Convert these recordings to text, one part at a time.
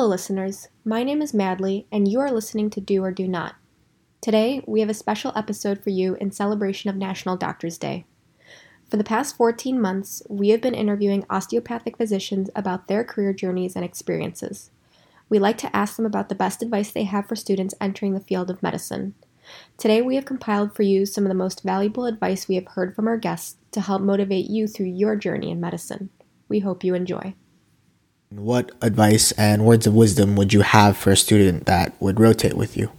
Hello, listeners. My name is Madly, and you are listening to Do or Do Not. Today, we have a special episode for you in celebration of National Doctors Day. For the past 14 months, we have been interviewing osteopathic physicians about their career journeys and experiences. We like to ask them about the best advice they have for students entering the field of medicine. Today, we have compiled for you some of the most valuable advice we have heard from our guests to help motivate you through your journey in medicine. We hope you enjoy. What advice and words of wisdom would you have for a student that would rotate with you?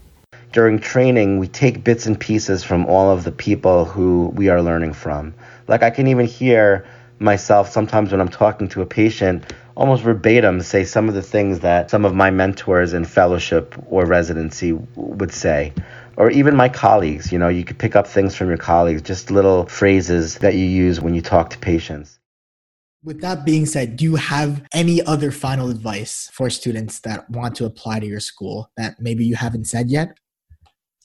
During training, we take bits and pieces from all of the people who we are learning from. Like I can even hear myself sometimes when I'm talking to a patient almost verbatim say some of the things that some of my mentors in fellowship or residency would say or even my colleagues you know you could pick up things from your colleagues just little phrases that you use when you talk to patients with that being said, do you have any other final advice for students that want to apply to your school that maybe you haven't said yet?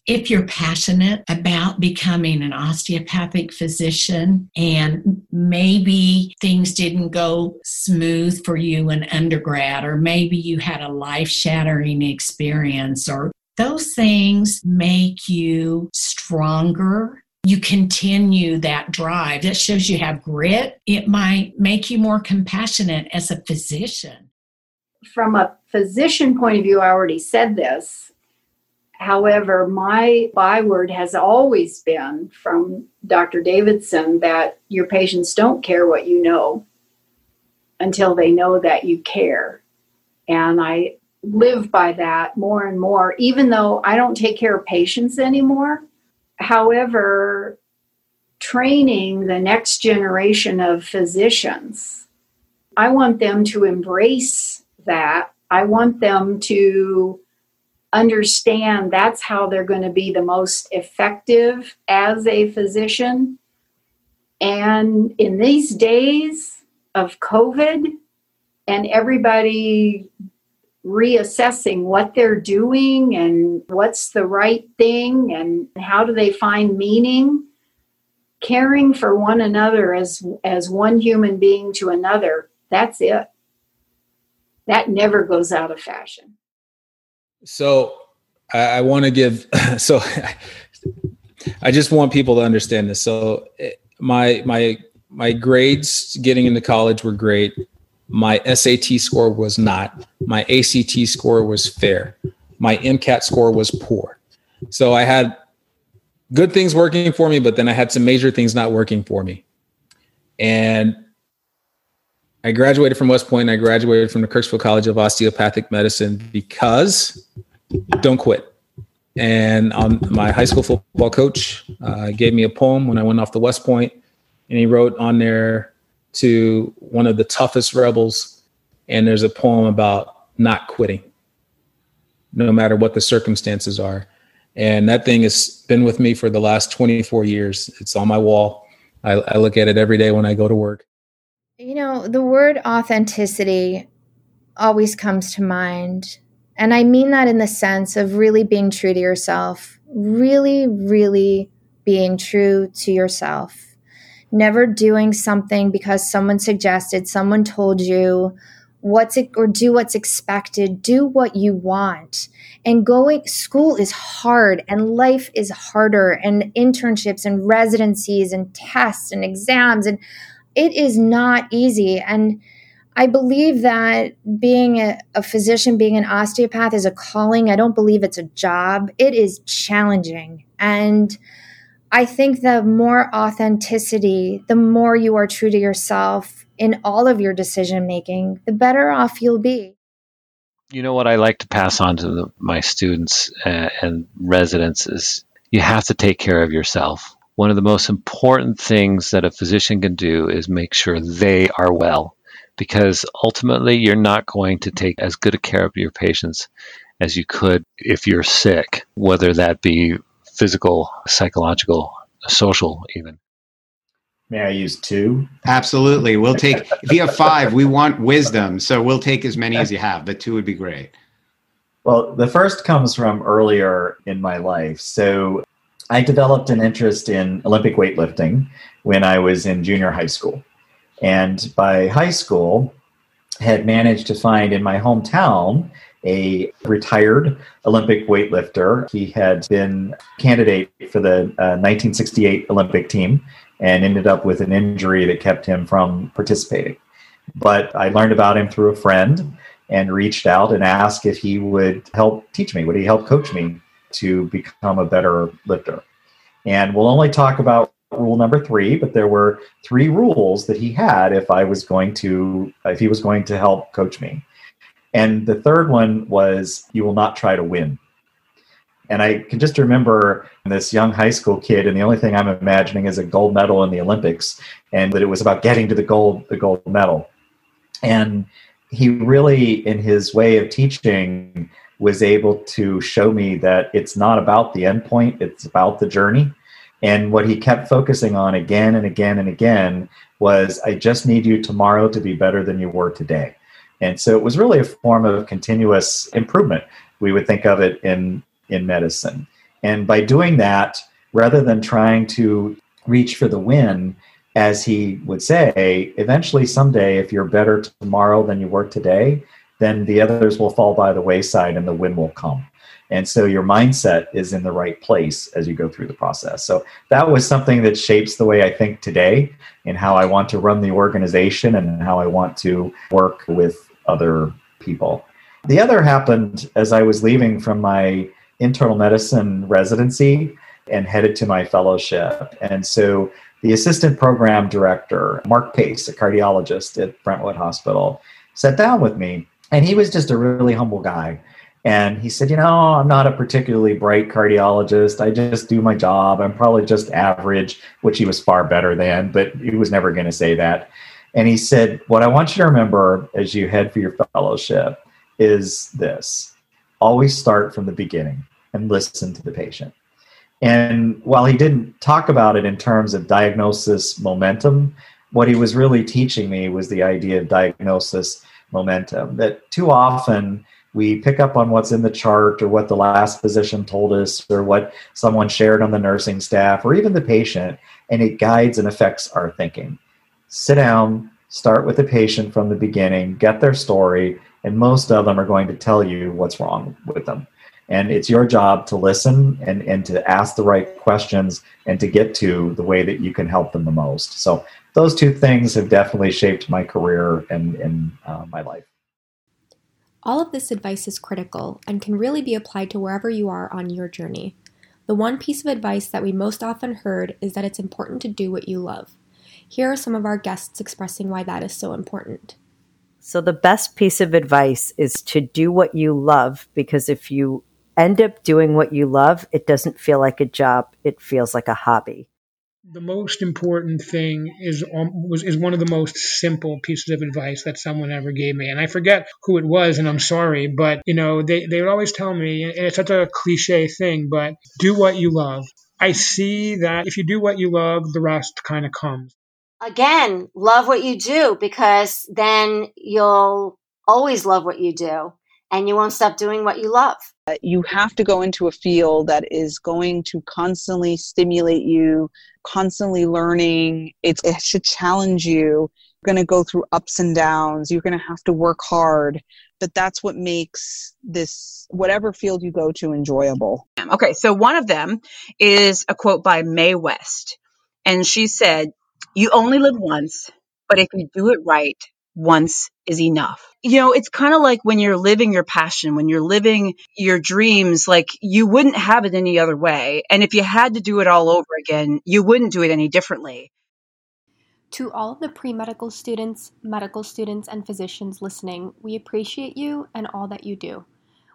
If you're passionate about becoming an osteopathic physician and maybe things didn't go smooth for you in undergrad, or maybe you had a life shattering experience, or those things make you stronger you continue that drive. That shows you have grit. It might make you more compassionate as a physician. From a physician point of view, I already said this. However, my byword has always been from Dr. Davidson that your patients don't care what you know until they know that you care. And I live by that more and more, even though I don't take care of patients anymore. However, training the next generation of physicians, I want them to embrace that. I want them to understand that's how they're going to be the most effective as a physician. And in these days of COVID and everybody reassessing what they're doing and what's the right thing and how do they find meaning. Caring for one another as as one human being to another that's it. That never goes out of fashion. So i, I want to give so i just want people to understand this. So my my my grades getting into college were great my SAT score was not. My ACT score was fair. My MCAT score was poor. So I had good things working for me, but then I had some major things not working for me. And I graduated from West Point. I graduated from the Kirksville College of Osteopathic Medicine because don't quit. And um, my high school football coach uh, gave me a poem when I went off to West Point, and he wrote on there, to one of the toughest rebels, and there's a poem about not quitting, no matter what the circumstances are. And that thing has been with me for the last 24 years. It's on my wall. I, I look at it every day when I go to work. You know, the word authenticity always comes to mind. And I mean that in the sense of really being true to yourself, really, really being true to yourself never doing something because someone suggested, someone told you what's it or do what's expected, do what you want. And going school is hard and life is harder and internships and residencies and tests and exams and it is not easy and I believe that being a, a, physician, being an osteopath is a calling. I don't believe it's a job. It is challenging. And I think the more authenticity, the more you are true to yourself in all of your decision making, the better off you'll be. You know what I like to pass on to the, my students uh, and residents is you have to take care of yourself. One of the most important things that a physician can do is make sure they are well because ultimately you're not going to take as good a care of your patients as you could if you're sick, whether that be physical, psychological, social, even. May I use two? Absolutely. We'll take, if you have five, we want wisdom. So we'll take as many as you have, but two would be great. Well, the first comes from earlier in my life. So I developed an interest in Olympic weightlifting when I was in junior high school. And by high school, had managed to find in my hometown a retired Olympic weightlifter. He had been candidate for the uh, 1968 Olympic team and ended up with an injury that kept him from participating. But I learned about him through a friend and reached out and asked if he would help teach me, would he help coach me to become a better lifter? And we'll only talk about rule number three, but there were three rules that he had if I was going to, if he was going to help coach me. And the third one was, you will not try to win. And I can just remember this young high school kid, and the only thing I'm imagining is a gold medal in the Olympics, and that it was about getting to the gold, the gold medal. And he really, in his way of teaching, was able to show me that it's not about the end point, it's about the journey. And what he kept focusing on again and again and again was, I just need you tomorrow to be better than you were today. And so it was really a form of continuous improvement. We would think of it in, in medicine. And by doing that, rather than trying to reach for the win, as he would say, eventually someday, if you're better tomorrow than you were today, then the others will fall by the wayside and the win will come. And so your mindset is in the right place as you go through the process. So that was something that shapes the way I think today and how I want to run the organization and how I want to work with other people. The other happened as I was leaving from my internal medicine residency and headed to my fellowship. And so the assistant program director, Mark Pace, a cardiologist at Brentwood Hospital, sat down with me. And he was just a really humble guy. And he said, You know, I'm not a particularly bright cardiologist. I just do my job. I'm probably just average, which he was far better than, but he was never going to say that. And he said, What I want you to remember as you head for your fellowship is this always start from the beginning and listen to the patient. And while he didn't talk about it in terms of diagnosis momentum, what he was really teaching me was the idea of diagnosis momentum. That too often we pick up on what's in the chart or what the last physician told us or what someone shared on the nursing staff or even the patient, and it guides and affects our thinking. Sit down, start with the patient from the beginning, get their story, and most of them are going to tell you what's wrong with them. And it's your job to listen and, and to ask the right questions and to get to the way that you can help them the most. So those two things have definitely shaped my career and, and uh, my life. All of this advice is critical and can really be applied to wherever you are on your journey. The one piece of advice that we most often heard is that it's important to do what you love. Here are some of our guests expressing why that is so important. So, the best piece of advice is to do what you love because if you end up doing what you love, it doesn't feel like a job. It feels like a hobby. The most important thing is um, was is one of the most simple pieces of advice that someone ever gave me, and I forget who it was, and I'm sorry, but you know they they would always tell me, and it's such a cliche thing, but do what you love. I see that if you do what you love, the rest kind of comes. Again, love what you do because then you'll always love what you do and you won't stop doing what you love. Uh, you have to go into a field that is going to constantly stimulate you, constantly learning. It's, it should challenge you. You're going to go through ups and downs. You're going to have to work hard. But that's what makes this, whatever field you go to, enjoyable. Okay, so one of them is a quote by Mae West. And she said, You only live once, but if you do it right, once is enough. You know, it's kind of like when you're living your passion, when you're living your dreams, like you wouldn't have it any other way. And if you had to do it all over again, you wouldn't do it any differently. To all of the pre medical students, medical students, and physicians listening, we appreciate you and all that you do.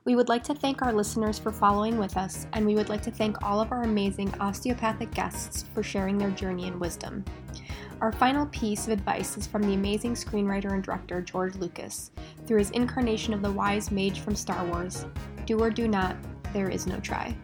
We would like to thank our listeners for following with us, and we would like to thank all of our amazing osteopathic guests for sharing their journey and wisdom. Our final piece of advice is from the amazing screenwriter and director George Lucas through his incarnation of the wise mage from Star Wars Do or do not, there is no try.